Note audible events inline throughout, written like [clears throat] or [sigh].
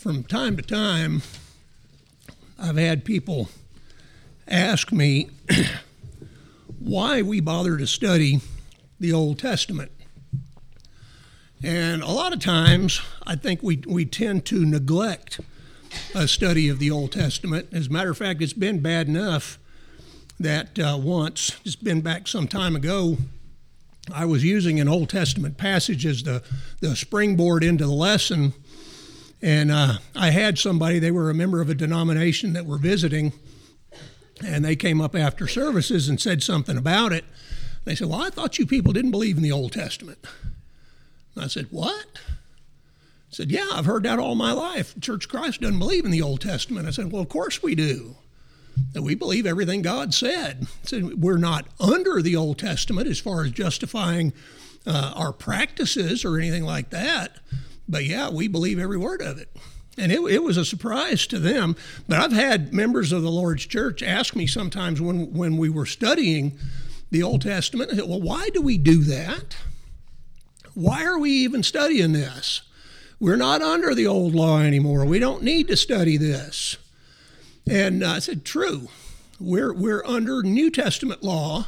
from time to time, I've had people ask me [clears throat] why we bother to study the Old Testament. And a lot of times, I think we, we tend to neglect a study of the Old Testament. As a matter of fact, it's been bad enough that uh, once, it's been back some time ago, I was using an Old Testament passage as the, the springboard into the lesson. And uh, I had somebody, they were a member of a denomination that were visiting, and they came up after services and said something about it. They said, Well, I thought you people didn't believe in the Old Testament. And I said, What? I said, Yeah, I've heard that all my life. Church of Christ doesn't believe in the Old Testament. I said, Well, of course we do. That we believe everything God said. Said, We're not under the Old Testament as far as justifying uh, our practices or anything like that. But yeah, we believe every word of it. And it, it was a surprise to them. But I've had members of the Lord's church ask me sometimes when, when we were studying the Old Testament, well, why do we do that? Why are we even studying this? We're not under the old law anymore. We don't need to study this. And uh, I said, True. We're, we're under New Testament law,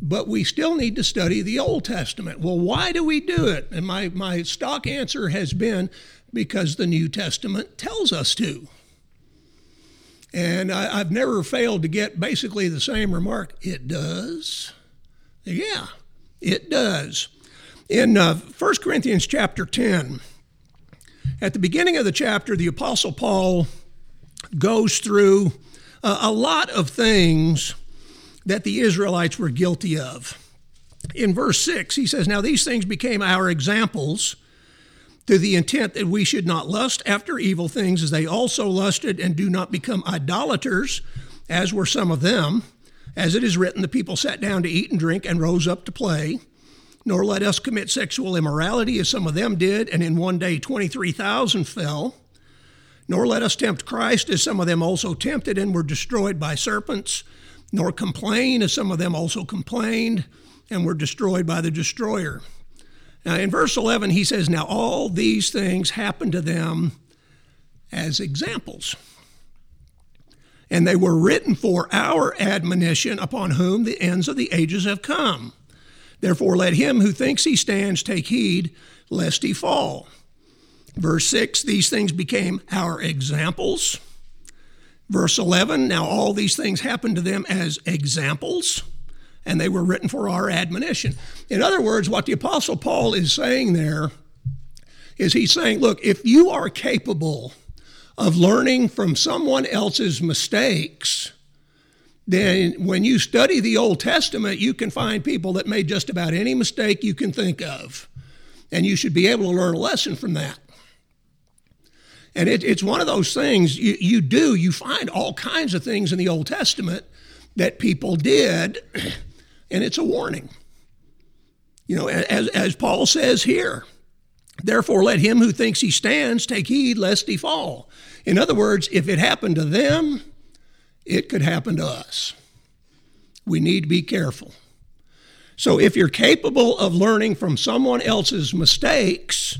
but we still need to study the Old Testament. Well, why do we do it? And my, my stock answer has been because the New Testament tells us to. And I, have never failed to get basically the same remark it does. Yeah, it does. In uh, 1 Corinthians chapter 10, at the beginning of the chapter, the Apostle Paul goes through uh, a lot of things that the Israelites were guilty of. In verse 6, he says, Now these things became our examples to the intent that we should not lust after evil things as they also lusted, and do not become idolaters, as were some of them. As it is written, the people sat down to eat and drink and rose up to play. Nor let us commit sexual immorality, as some of them did, and in one day 23,000 fell. Nor let us tempt Christ, as some of them also tempted and were destroyed by serpents. Nor complain, as some of them also complained and were destroyed by the destroyer. Now, in verse 11, he says, Now all these things happened to them as examples. And they were written for our admonition, upon whom the ends of the ages have come. Therefore, let him who thinks he stands take heed lest he fall. Verse 6 These things became our examples. Verse 11 Now all these things happened to them as examples, and they were written for our admonition. In other words, what the Apostle Paul is saying there is he's saying, Look, if you are capable of learning from someone else's mistakes, then when you study the Old Testament, you can find people that made just about any mistake you can think of. And you should be able to learn a lesson from that. And it, it's one of those things you, you do, you find all kinds of things in the Old Testament that people did, [clears throat] and it's a warning. You know, as, as Paul says here, therefore let him who thinks he stands take heed lest he fall. In other words, if it happened to them, it could happen to us. We need to be careful. So, if you're capable of learning from someone else's mistakes,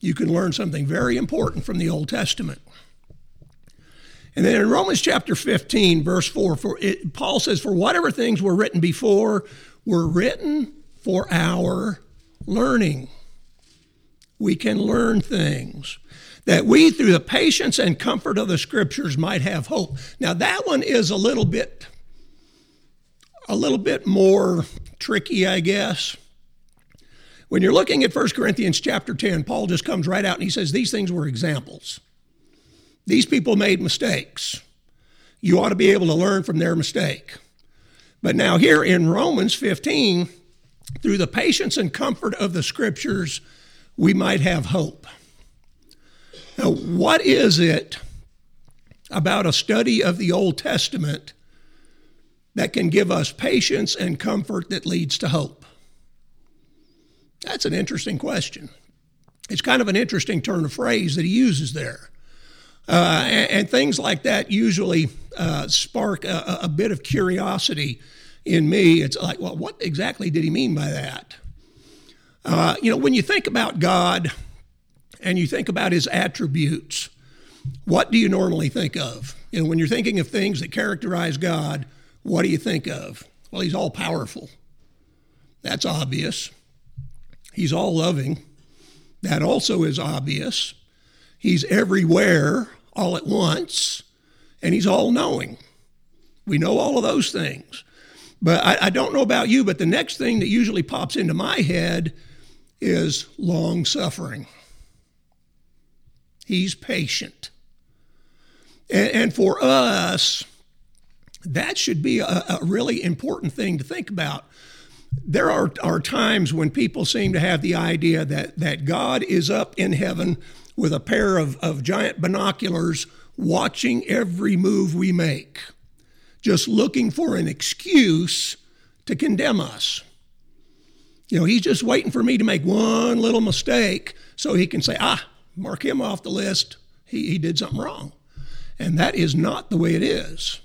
you can learn something very important from the Old Testament. And then in Romans chapter 15, verse 4, for it, Paul says, For whatever things were written before were written for our learning. We can learn things that we, through the patience and comfort of the scriptures, might have hope. Now, that one is a little bit, a little bit more tricky, I guess. When you're looking at 1 Corinthians chapter 10, Paul just comes right out and he says, These things were examples. These people made mistakes. You ought to be able to learn from their mistake. But now, here in Romans 15, through the patience and comfort of the scriptures, we might have hope. Now, what is it about a study of the Old Testament that can give us patience and comfort that leads to hope? That's an interesting question. It's kind of an interesting turn of phrase that he uses there. Uh, and, and, things like that usually uh, spark a, a, bit of curiosity in me. It's like, well, what exactly did he mean by that? Uh, you know, when you think about God, and you think about his attributes, what do you normally think of? You know, when you're thinking of things that characterize God, what do you think of? Well, he's all powerful. That's obvious. He's all loving. That also is obvious. He's everywhere all at once, and he's all knowing. We know all of those things. But I, I, don't know about you, but the next thing that usually pops into my head is long suffering. He's patient. And, and for us, that should be a, a really important thing to think about there are, are times when people seem to have the idea that, that God is up in heaven with a pair of, of giant binoculars watching every move we make, just looking for an excuse to condemn us. You know, he's just waiting for me to make one little mistake so he can say, ah, mark him off the list. He, he did something wrong. And that is not the way it is.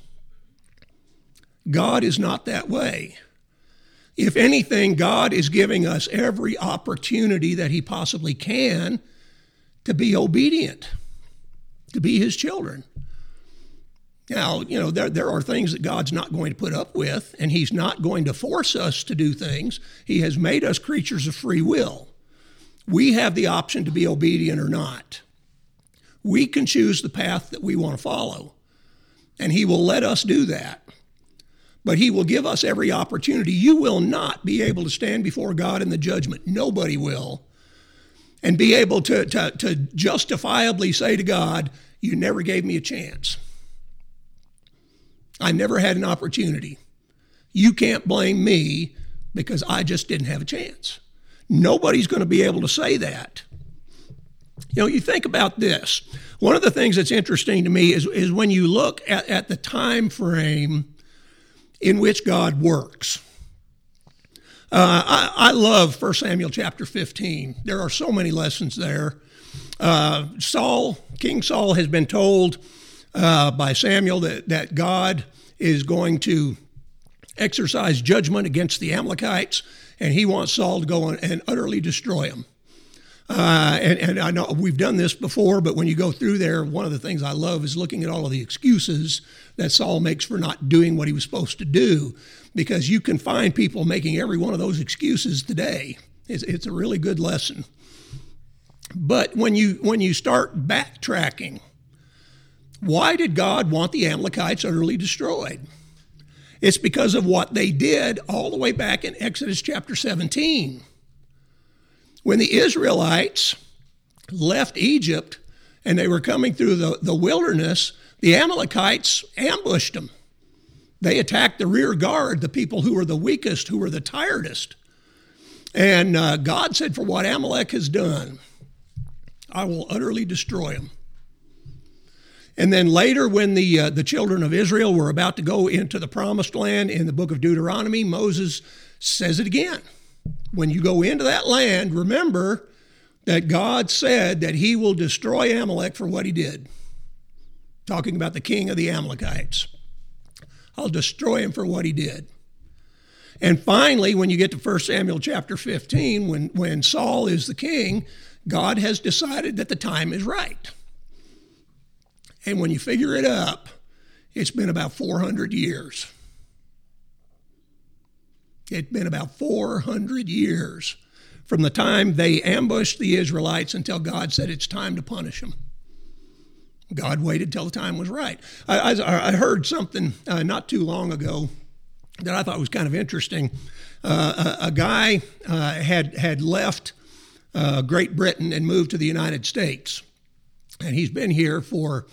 God is not that way. If anything, God is giving us every opportunity that He possibly can to be obedient, to be His children. Now, you know, there, there are things that God's not going to put up with, and He's not going to force us to do things. He has made us creatures of free will. We have the option to be obedient or not. We can choose the path that we want to follow, and He will let us do that but he will give us every opportunity. You will not be able to stand before God in the judgment. Nobody will. And be able to, to, to justifiably say to God, You never gave me a chance. I never had an opportunity. You can't blame me because I just didn't have a chance. Nobody's going to be able to say that. You know, you think about this. One of the things that's interesting to me is, is when you look at, at the time frame in which God works. Uh, I, I, love 1 Samuel chapter 15. There are so many lessons there. Uh, Saul, King Saul, has been told uh, by Samuel that, that God is going to exercise judgment against the Amalekites, and he wants Saul to go and utterly destroy them. Uh, and, and, I know we've done this before, but when you go through there, one of the things I love is looking at all of the excuses that Saul makes for not doing what he was supposed to do, because you can find people making every one of those excuses today. It's, it's a really good lesson. But when you when you start backtracking, why did God want the Amalekites utterly destroyed? It's because of what they did all the way back in Exodus chapter 17 when the Israelites left Egypt and they were coming through the, the wilderness, the Amalekites ambushed them. They attacked the rear guard, the people who were the weakest, who were the tiredest. And uh, God said, For what Amalek has done, I will utterly destroy him. And then later, when the, uh, the children of Israel were about to go into the promised land in the book of Deuteronomy, Moses says it again when you go into that land, remember that God said that he will destroy Amalek for what he did. Talking about the king of the Amalekites. I'll destroy him for what he did. And finally, when you get to 1 Samuel chapter 15, when, when Saul is the king, God has decided that the time is right. And when you figure it up, it's been about 400 years. It'd been about 400 years from the time they ambushed the Israelites until God said it's time to punish them. God waited till the time was right. I, I, I heard something uh, not too long ago that I thought was kind of interesting. Uh, a, a, guy uh, had had left uh, Great Britain and moved to the United States, and he's been here for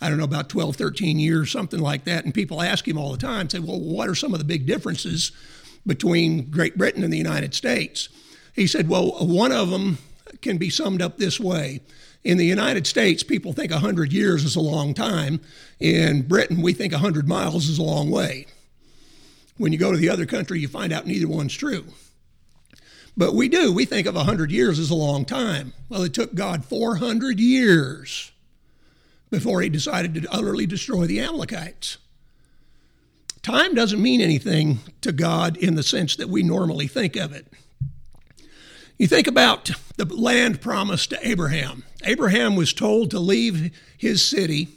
I don't know about 12, 13 years, something like that. And people ask him all the time, say, "Well, what are some of the big differences between Great Britain and the United States. He said, well, one of them can be summed up this way. In the United States, people think 100 years is a long time. In Britain, we think 100 miles is a long way. When you go to the other country, you find out neither one's true. But we do. We think of 100 years as a long time. Well, it took God 400 years before he decided to utterly destroy the Amalekites. Time doesn't mean anything to God in the sense that we normally think of it. You think about the land promised to Abraham. Abraham was told to leave his city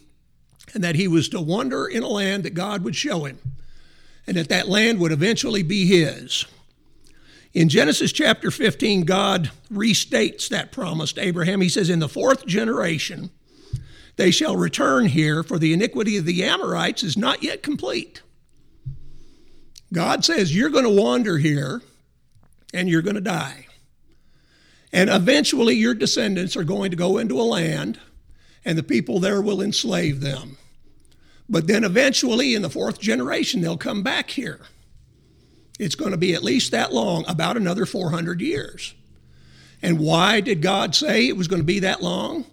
and that he was to wander in a land that God would show him, and that that land would eventually be his. In Genesis chapter 15, God restates that promise to Abraham. He says, In the fourth generation, they shall return here, for the iniquity of the Amorites is not yet complete. God says, You're going to wander here and you're going to die. And eventually, your descendants are going to go into a land, and the people there will enslave them. But then eventually, in the fourth generation, they'll come back here. It's going to be at least that long, about another 400 years. And why did God say it was going to be that long?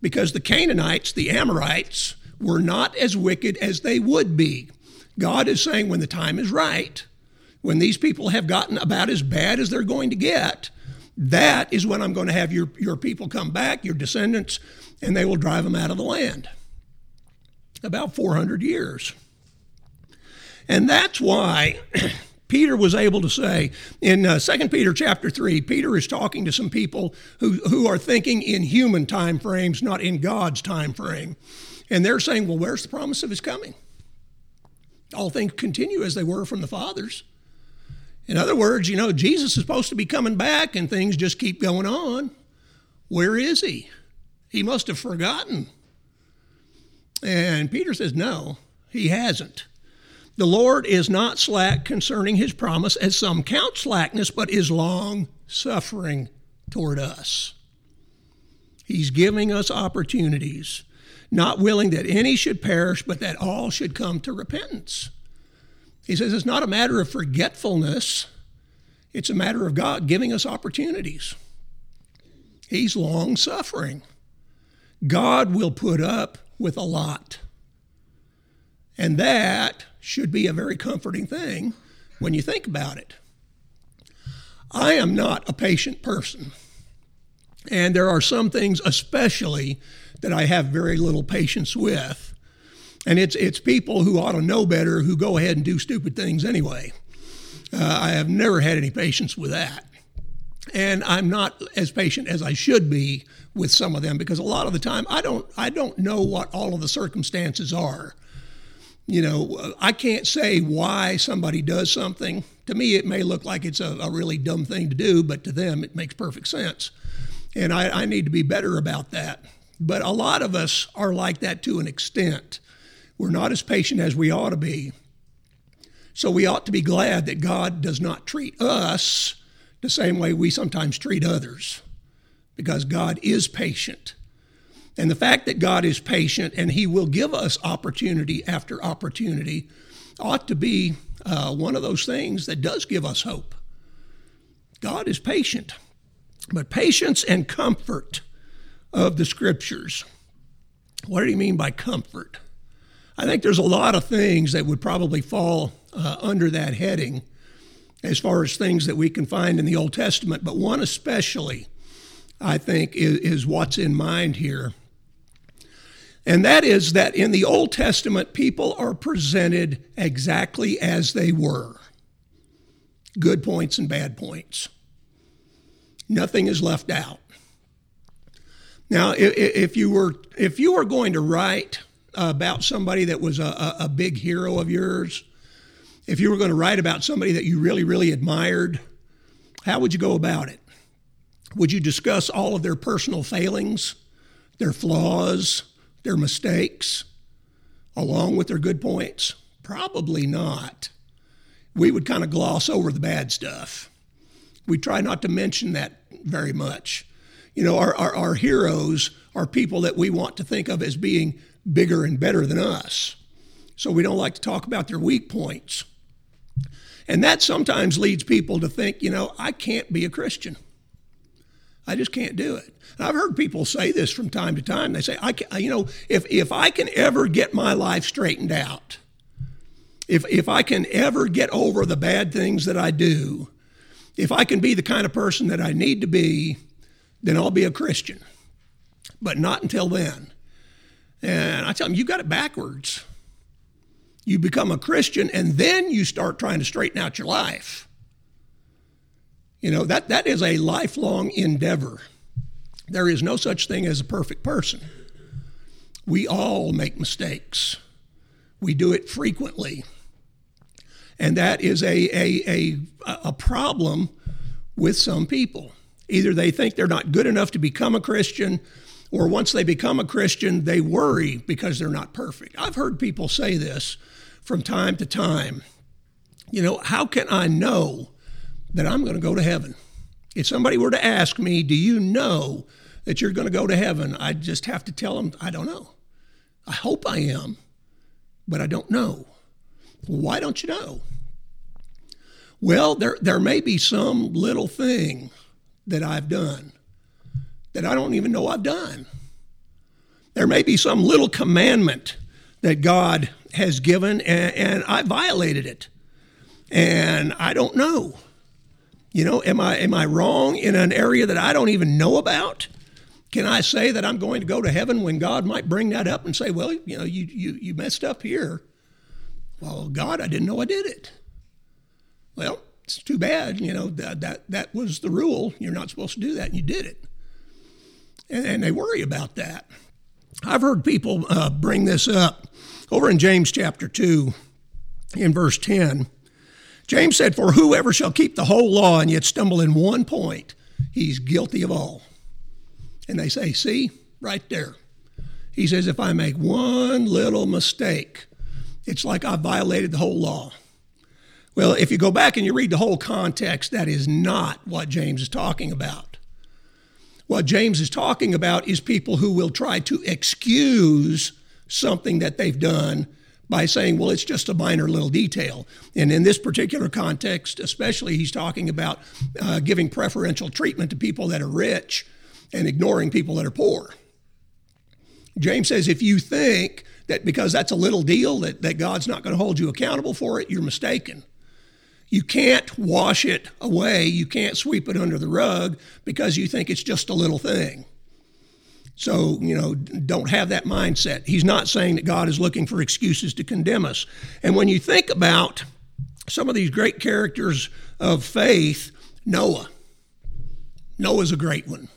Because the Canaanites, the Amorites, were not as wicked as they would be. God is saying when the time is right, when these people have gotten about as bad as they're going to get, that is when I'm going to have your, your people come back, your descendants, and they will drive them out of the land. About 400 years. And that's why [clears throat] Peter was able to say in uh, 2 Peter chapter 3, Peter is talking to some people who, who are thinking in human time frames, not in God's time frame. And they're saying, well, where's the promise of his coming? All things continue as they were from the fathers. In other words, you know, Jesus is supposed to be coming back and things just keep going on. Where is he? He must have forgotten. And Peter says, no, he hasn't. The Lord is not slack concerning his promise, as some count slackness, but is long suffering toward us. He's giving us opportunities, not willing that any should perish, but that all should come to repentance. He says it's not a matter of forgetfulness, it's a matter of God giving us opportunities. He's long suffering. God will put up with a lot. And that should be a very comforting thing when you think about it. I am not a patient person. And there are some things, especially, that I have very little patience with. And it's, it's people who ought to know better who go ahead and do stupid things anyway. Uh, I have never had any patience with that. And I'm not as patient as I should be with some of them because a lot of the time I don't I don't know what all of the circumstances are you know, I can't say why somebody does something. To me, it may look like it's a, a really dumb thing to do, but to them, it makes perfect sense. And I, I need to be better about that. But a lot of us are like that to an extent. We're not as patient as we ought to be. So we ought to be glad that God does not treat us the same way we sometimes treat others, because God is patient. And the fact that God is patient and He will give us opportunity after opportunity ought to be uh, one of those things that does give us hope. God is patient, but patience and comfort of the scriptures. What do you mean by comfort? I think there's a lot of things that would probably fall uh, under that heading as far as things that we can find in the Old Testament, but one especially, I think, is, is what's in mind here. And that is that in the Old Testament, people are presented exactly as they were good points and bad points. Nothing is left out. Now, if you were if you were going to write about somebody that was a, a big hero of yours, if you were going to write about somebody that you really, really admired, how would you go about it? Would you discuss all of their personal failings, their flaws, their mistakes along with their good points? Probably not. We would kind of gloss over the bad stuff. We try not to mention that very much. You know, our, our, our heroes are people that we want to think of as being bigger and better than us. So we don't like to talk about their weak points. And that sometimes leads people to think, you know, I can't be a Christian. I just can't do it. And I've heard people say this from time to time. They say, I can, you know, if, if I can ever get my life straightened out, if, if I can ever get over the bad things that I do, if I can be the kind of person that I need to be, then I'll be a Christian. But not until then. And I tell them, you got it backwards. You become a Christian and then you start trying to straighten out your life. You know, that, that is a lifelong endeavor. There is no such thing as a perfect person. We all make mistakes. We do it frequently. And that is a, a, a, a problem with some people. Either they think they're not good enough to become a Christian, or once they become a Christian, they worry because they're not perfect. I've heard people say this from time to time. You know, how can I know that I'm going to go to heaven? If somebody were to ask me, Do you know that you're going to go to heaven? I'd just have to tell them, I don't know. I hope I am, but I don't know. Why don't you know? Well, there, there may be some little thing that I've done that I don't even know I've done. There may be some little commandment that God has given and, and I violated it. And I don't know. You know, am I am I wrong in an area that I don't even know about? Can I say that I'm going to go to heaven when God might bring that up and say, "Well, you know, you you you messed up here." Well, God, I didn't know I did it. Well, it's too bad. You know that that that was the rule. You're not supposed to do that, and you did it. And, and they worry about that. I've heard people uh, bring this up over in James chapter two, in verse ten. James said, "For whoever shall keep the whole law and yet stumble in one point, he's guilty of all." And they say, "See, right there." He says, "If I make one little mistake, it's like I violated the whole law." Well, if you go back and you read the whole context, that is not what James is talking about. What James is talking about is people who will try to excuse something that they've done by saying, well, it's just a minor little detail. And in this particular context, especially, he's talking about uh, giving preferential treatment to people that are rich and ignoring people that are poor. James says, if you think that because that's a little deal that, that God's not going to hold you accountable for it, you're mistaken. You can't wash it away. You can't sweep it under the rug because you think it's just a little thing. So, you know, don't have that mindset. He's not saying that God is looking for excuses to condemn us. And when you think about some of these great characters of faith, Noah, Noah's a great one.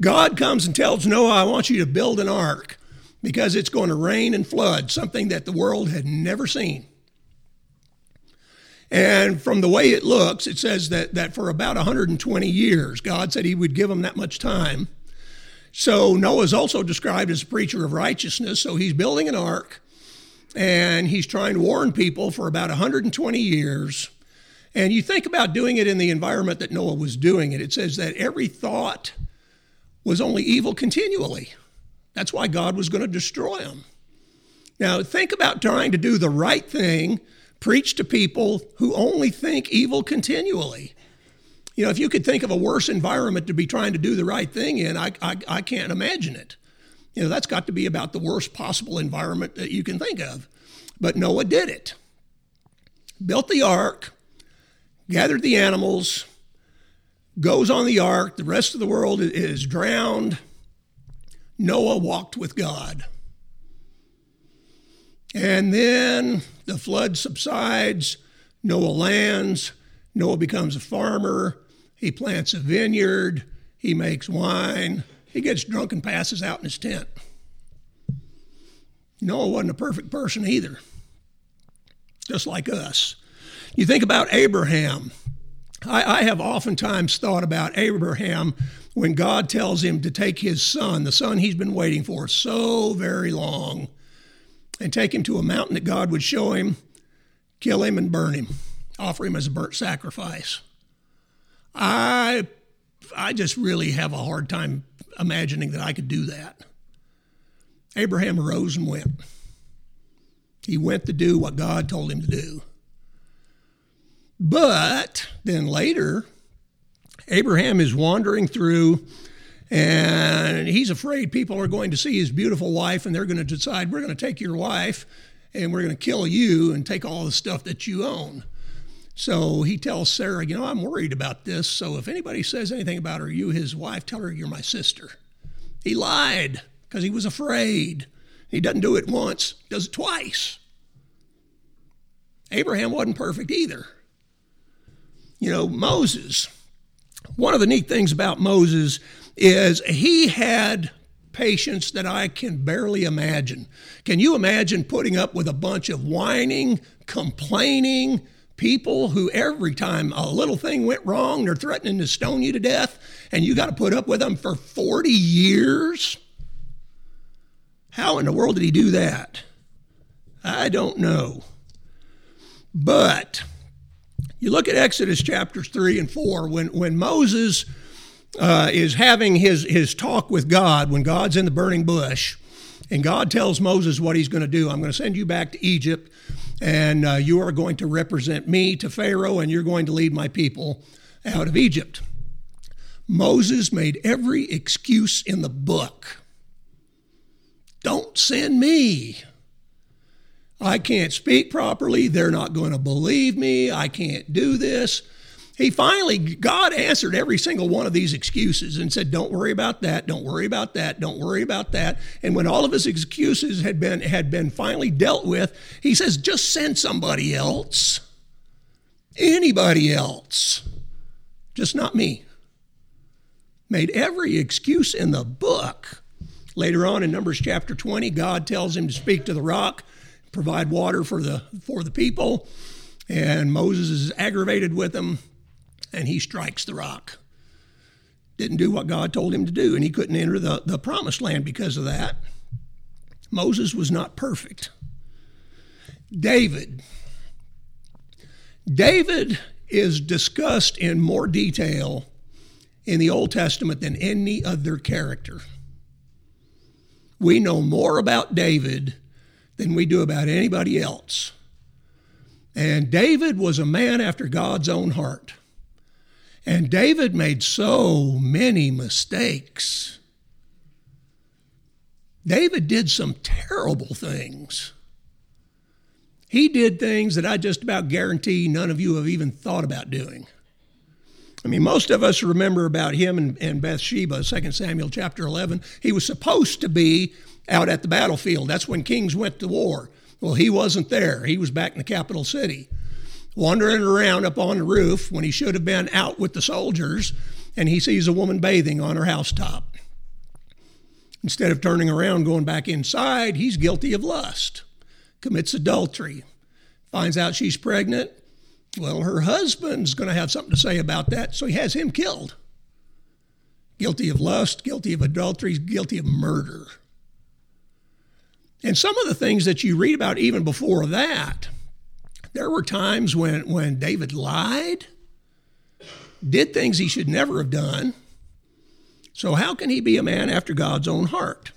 God comes and tells Noah, I want you to build an ark because it's going to rain and flood, something that the world had never seen. And from the way it looks, it says that, that for about 120 years, God said he would give them that much time. So Noah's also described as a preacher of righteousness. So he's building an ark and he's trying to warn people for about 120 years. And you think about doing it in the environment that Noah was doing it. It says that every thought was only evil continually. That's why God was going to destroy them. Now, think about trying to do the right thing preach to people who only think evil continually. You know, if you could think of a worse environment to be trying to do the right thing in, I, I, I can't imagine it. You know, that's got to be about the worst possible environment that you can think of. But Noah did it. Built the ark, gathered the animals, goes on the ark. The rest of the world is drowned. Noah walked with God. And then the flood subsides, Noah lands, Noah becomes a farmer, he plants a vineyard, he makes wine, he gets drunk and passes out in his tent. Noah wasn't a perfect person either, just like us. You think about Abraham. I, I have oftentimes thought about Abraham when God tells him to take his son, the son he's been waiting for so very long and take him to a mountain that God would show him, kill him, and burn him, offer him as a burnt sacrifice. I, I just really have a hard time imagining that I could do that. Abraham arose and went. He went to do what God told him to do. But then later, Abraham is wandering through and he's afraid people are going to see his beautiful wife and they're going to decide, we're going to take your wife and we're going to kill you and take all the stuff that you own. So he tells Sarah, you know, I'm worried about this. So if anybody says anything about her, you, his wife, tell her you're my sister. He lied because he was afraid. He doesn't do it once, does it twice. Abraham wasn't perfect either. You know, Moses, one of the neat things about Moses is he had patience that I can barely imagine. Can you imagine putting up with a bunch of whining, complaining people who every time a little thing went wrong, they're threatening to stone you to death, and you got to put up with them for 40 years? How in the world did he do that? I don't know. But you look at Exodus chapters 3 and 4, when, when Moses uh, is having his, his talk with God, when God's in the burning bush, and God tells Moses what he's going to do. I'm going to send you back to Egypt, and uh, you are going to represent me to Pharaoh, and you're going to lead my people out of Egypt. Moses made every excuse in the book. Don't send me. I can't speak properly. They're not going to believe me. I can't do this. He finally, God answered every single one of these excuses and said, Don't worry about that. Don't worry about that. Don't worry about that. And when all of his excuses had been, had been finally dealt with, he says, Just send somebody else. Anybody else. Just not me. Made every excuse in the book. Later on in Numbers chapter 20, God tells him to speak to the rock provide water for the for the people. And Moses is aggravated with them, and he strikes the rock. Didn't do what God told him to do, and he couldn't enter the, the promised land because of that. Moses was not perfect. David. David is discussed in more detail in the Old Testament than any other character. We know more about David than we do about anybody else. And David was a man after God's own heart. And David made so many mistakes. David did some terrible things. He did things that I just about guarantee none of you have even thought about doing. I mean, most of us remember about him and, and Bathsheba, 2 Samuel chapter 11. He was supposed to be out at the battlefield. That's when kings went to war. Well, he wasn't there. He was back in the capital city, wandering around up on the roof when he should have been out with the soldiers, and he sees a woman bathing on her housetop. Instead of turning around, going back inside, he's guilty of lust, commits adultery, finds out she's pregnant. Well, her husband's going to have something to say about that, so he has him killed. Guilty of lust, guilty of adultery, guilty of murder. And some of the things that you read about even before that, there were times when, when David lied, did things he should never have done. So, how can he be a man after God's own heart?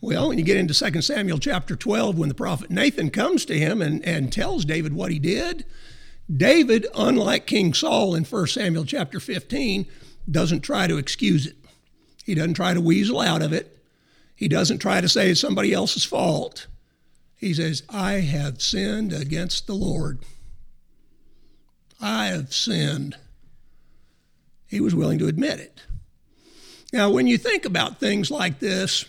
Well, when you get into 2 Samuel chapter 12, when the prophet Nathan comes to him and, and tells David what he did, David, unlike King Saul in 1 Samuel chapter 15, doesn't try to excuse it. He doesn't try to weasel out of it. He doesn't try to say it's somebody else's fault. He says, I have sinned against the Lord. I have sinned. He was willing to admit it. Now, when you think about things like this,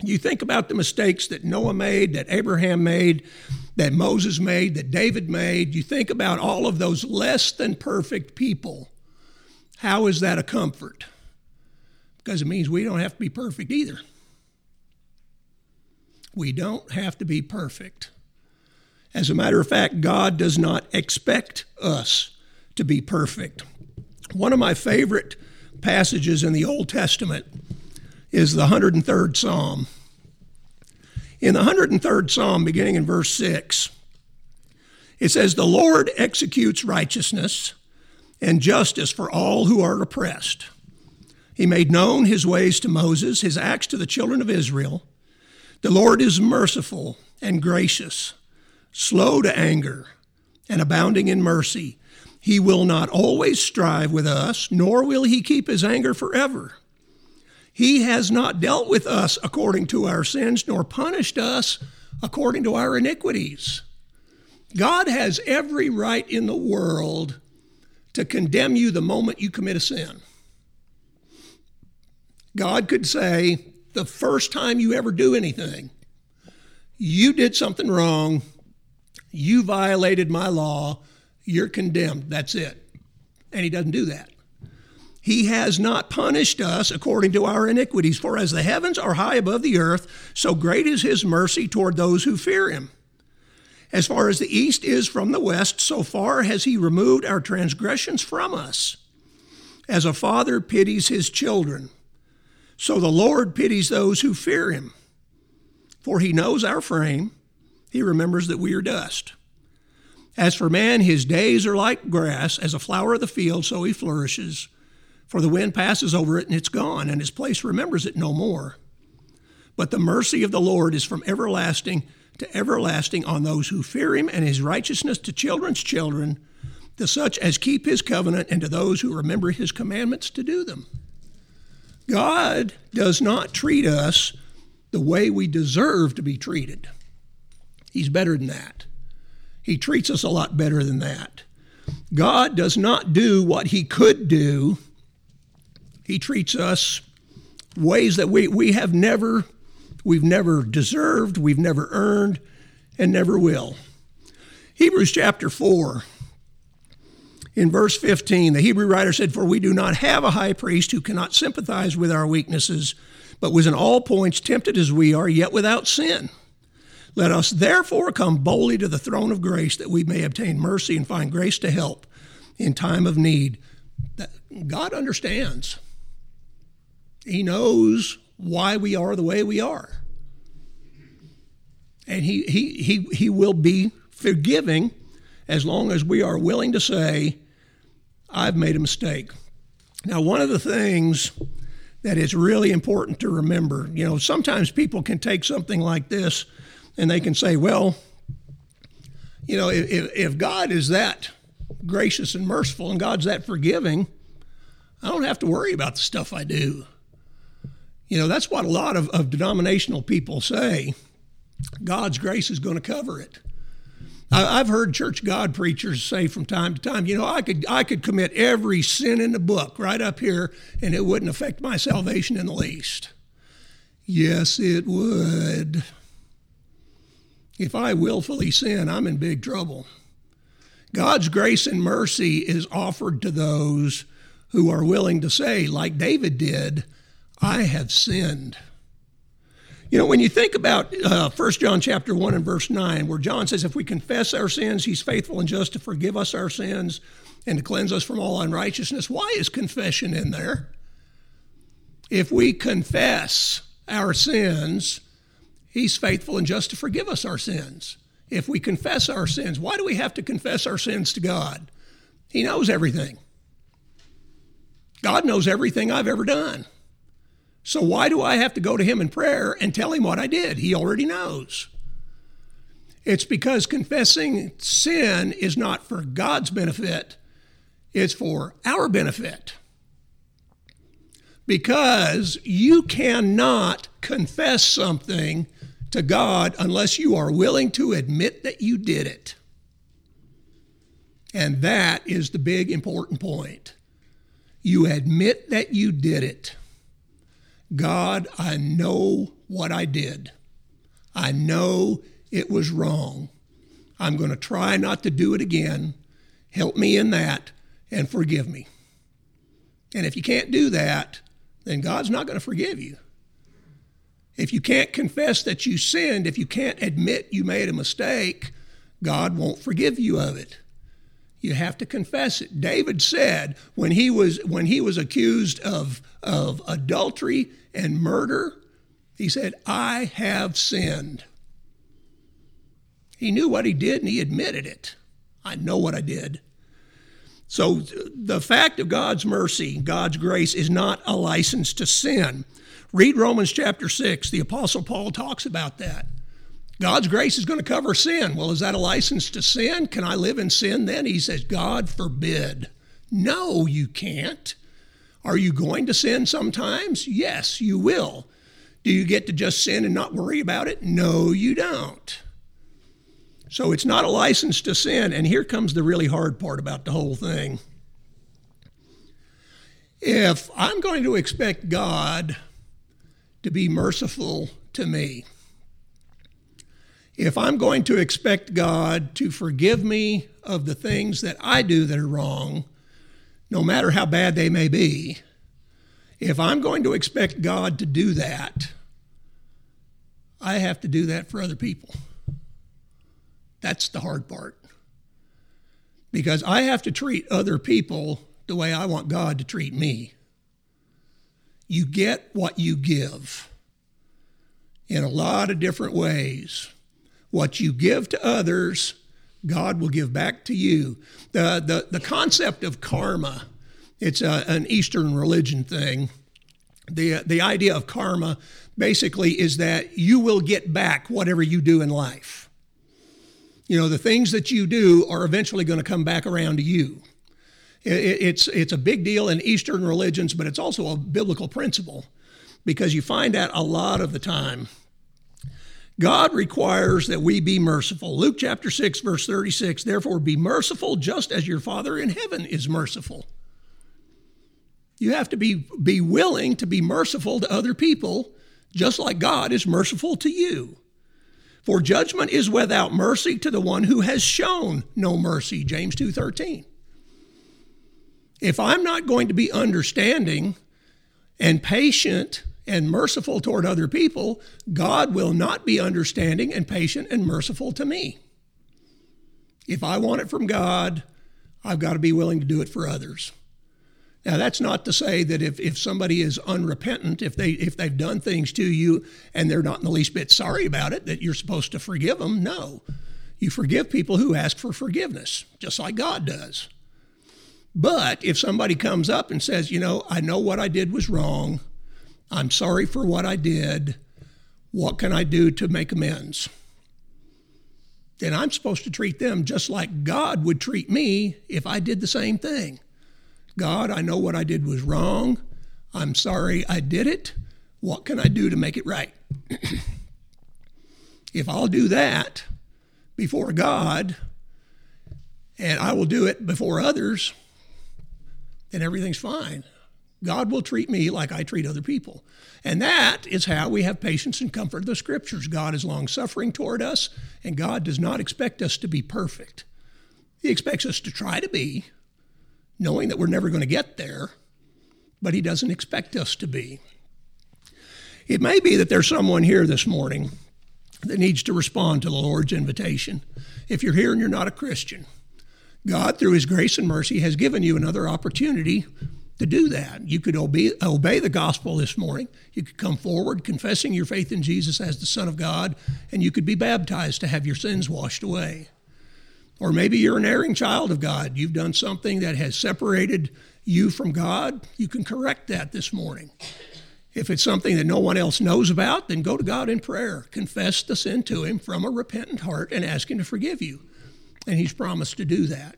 you think about the mistakes that Noah made, that Abraham made, that Moses made, that David made. You think about all of those less than perfect people. How is that a comfort? Because it means we don't have to be perfect either. We don't have to be perfect. As a matter of fact, God does not expect us to be perfect. One of my favorite passages in the Old Testament is the 103rd Psalm. In the 103rd Psalm, beginning in verse 6, it says, The Lord executes righteousness and justice for all who are oppressed. He made known his ways to Moses, his acts to the children of Israel. The Lord is merciful and gracious, slow to anger, and abounding in mercy. He will not always strive with us, nor will he keep his anger forever. He has not dealt with us according to our sins, nor punished us according to our iniquities. God has every right in the world to condemn you the moment you commit a sin. God could say, the first time you ever do anything. You did something wrong. You violated my law. You're condemned. That's it. and He doesn't do that. He has not punished us according to our iniquities, for as the heavens are high above the earth, so great is His mercy toward those who fear Him. As far as the east is from the west, so far has He removed our transgressions from us. As a father pities his children, so the Lord pities those who fear Him. For He knows our frame, He remembers that we are dust. As for man, his days are like grass, as a flower of the field, so he flourishes. For the wind passes over it and it's gone, and his place remembers it no more. But the mercy of the Lord is from everlasting to everlasting on those who fear him, and his righteousness to children's children, to such as keep his covenant, and to those who remember his commandments to do them. God does not treat us the way we deserve to be treated. He's better than that. He treats us a lot better than that. God does not do what he could do. He treats us ways that we, we have never we've never deserved, we've never earned, and never will. Hebrews chapter 4 in verse 15, the Hebrew writer said, For we do not have a high priest who cannot sympathize with our weaknesses, but was in all points tempted as we are, yet without sin. Let us therefore come boldly to the throne of grace that we may obtain mercy and find grace to help in time of need. God understands. He knows why we are the way we are. And he, he, he, he will be forgiving as long as we are willing to say, I've made a mistake. Now, one of the things that is really important to remember, you know, sometimes people can take something like this and they can say, well, you know, if, if God is that gracious and merciful and God's that forgiving, I don't have to worry about the stuff I do. You know, that's what a lot of, of denominational people say. God's grace is going to cover it. I, I've heard church God preachers say from time to time, you know, I could I could commit every sin in the book right up here, and it wouldn't affect my salvation in the least. Yes, it would. If I willfully sin, I'm in big trouble. God's grace and mercy is offered to those who are willing to say, like David did, I have sinned. You know, when you think about uh, 1 John chapter 1 and verse 9, where John says, if we confess our sins, he's faithful and just to forgive us our sins and to cleanse us from all unrighteousness. Why is confession in there? If we confess our sins, He's faithful and just to forgive us our sins. If we confess our sins, why do we have to confess our sins to God? He knows everything. God knows everything I've ever done. So why do I have to go to Him in prayer and tell Him what I did? He already knows. It's because confessing sin is not for God's benefit, it's for our benefit. Because you cannot confess something to God unless you are willing to admit that you did it. And that is the big important point. You admit that you did it. God, I know what I did. I know it was wrong. I'm going to try not to do it again. Help me in that and forgive me. And if you can't do that, then God's not going to forgive you. If you can't confess that you sinned, if you can't admit you made a mistake, God won't forgive you of it. You have to confess it. David said when he was when he was accused of, of adultery and murder, he said, I have sinned. He knew what he did and he admitted it. I know what I did. So the fact of God's mercy, God's grace, is not a license to sin. Read Romans chapter 6. The Apostle Paul talks about that. God's grace is going to cover sin. Well, is that a license to sin? Can I live in sin then? He says, God forbid. No, you can't. Are you going to sin sometimes? Yes, you will. Do you get to just sin and not worry about it? No, you don't. So it's not a license to sin. And here comes the really hard part about the whole thing. If I'm going to expect God to be merciful to me. If I'm going to expect God to forgive me of the things that I do that are wrong, no matter how bad they may be, if I'm going to expect God to do that, I have to do that for other people. That's the hard part. Because I have to treat other people the way I want God to treat me. You get what you give in a lot of different ways. What you give to others, God will give back to you. The, the, the concept of karma, it's a, an Eastern religion thing. The, the idea of karma basically is that you will get back whatever you do in life. You know, the things that you do are eventually going to come back around to you. It's, it's a big deal in Eastern religions, but it's also a biblical principle because you find out a lot of the time God requires that we be merciful. Luke chapter 6, verse 36 Therefore, be merciful just as your Father in heaven is merciful. You have to be, be willing to be merciful to other people, just like God is merciful to you. For judgment is without mercy to the one who has shown no mercy, James 2:13. If I'm not going to be understanding and patient and merciful toward other people, God will not be understanding and patient and merciful to me. If I want it from God, I've got to be willing to do it for others. Now that's not to say that if, if somebody is unrepentant, if they if they've done things to you and they're not in the least bit sorry about it, that you're supposed to forgive them. No. You forgive people who ask for forgiveness, just like God does. But if somebody comes up and says, you know, I know what I did was wrong, I'm sorry for what I did. What can I do to make amends? Then I'm supposed to treat them just like God would treat me if I did the same thing. God, I know what I did was wrong. I'm sorry I did it. What can I do to make it right? [clears throat] if I'll do that before God and I will do it before others, then everything's fine. God will treat me like I treat other people. And that is how we have patience and comfort of the scriptures. God is long suffering toward us, and God does not expect us to be perfect. He expects us to try to be, knowing that we're never going to get there, but He doesn't expect us to be. It may be that there's someone here this morning that needs to respond to the Lord's invitation. If you're here and you're not a Christian, God, through His grace and mercy, has given you another opportunity to do that. You could obey, obey the gospel this morning. You could come forward confessing your faith in Jesus as the Son of God, and you could be baptized to have your sins washed away. Or maybe you're an erring child of God. You've done something that has separated you from God. You can correct that this morning. If it's something that no one else knows about, then go to God in prayer. Confess the sin to Him from a repentant heart and ask Him to forgive you. And He's promised to do that.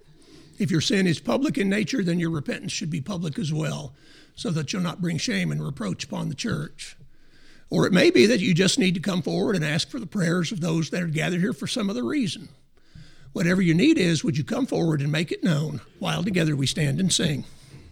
If your sin is public in nature, then your repentance should be public as well, so that you'll not bring shame and reproach upon the church. Or it may be that you just need to come forward and ask for the prayers of those that are gathered here for some other reason. Whatever your need is, would you come forward and make it known while together we stand and sing?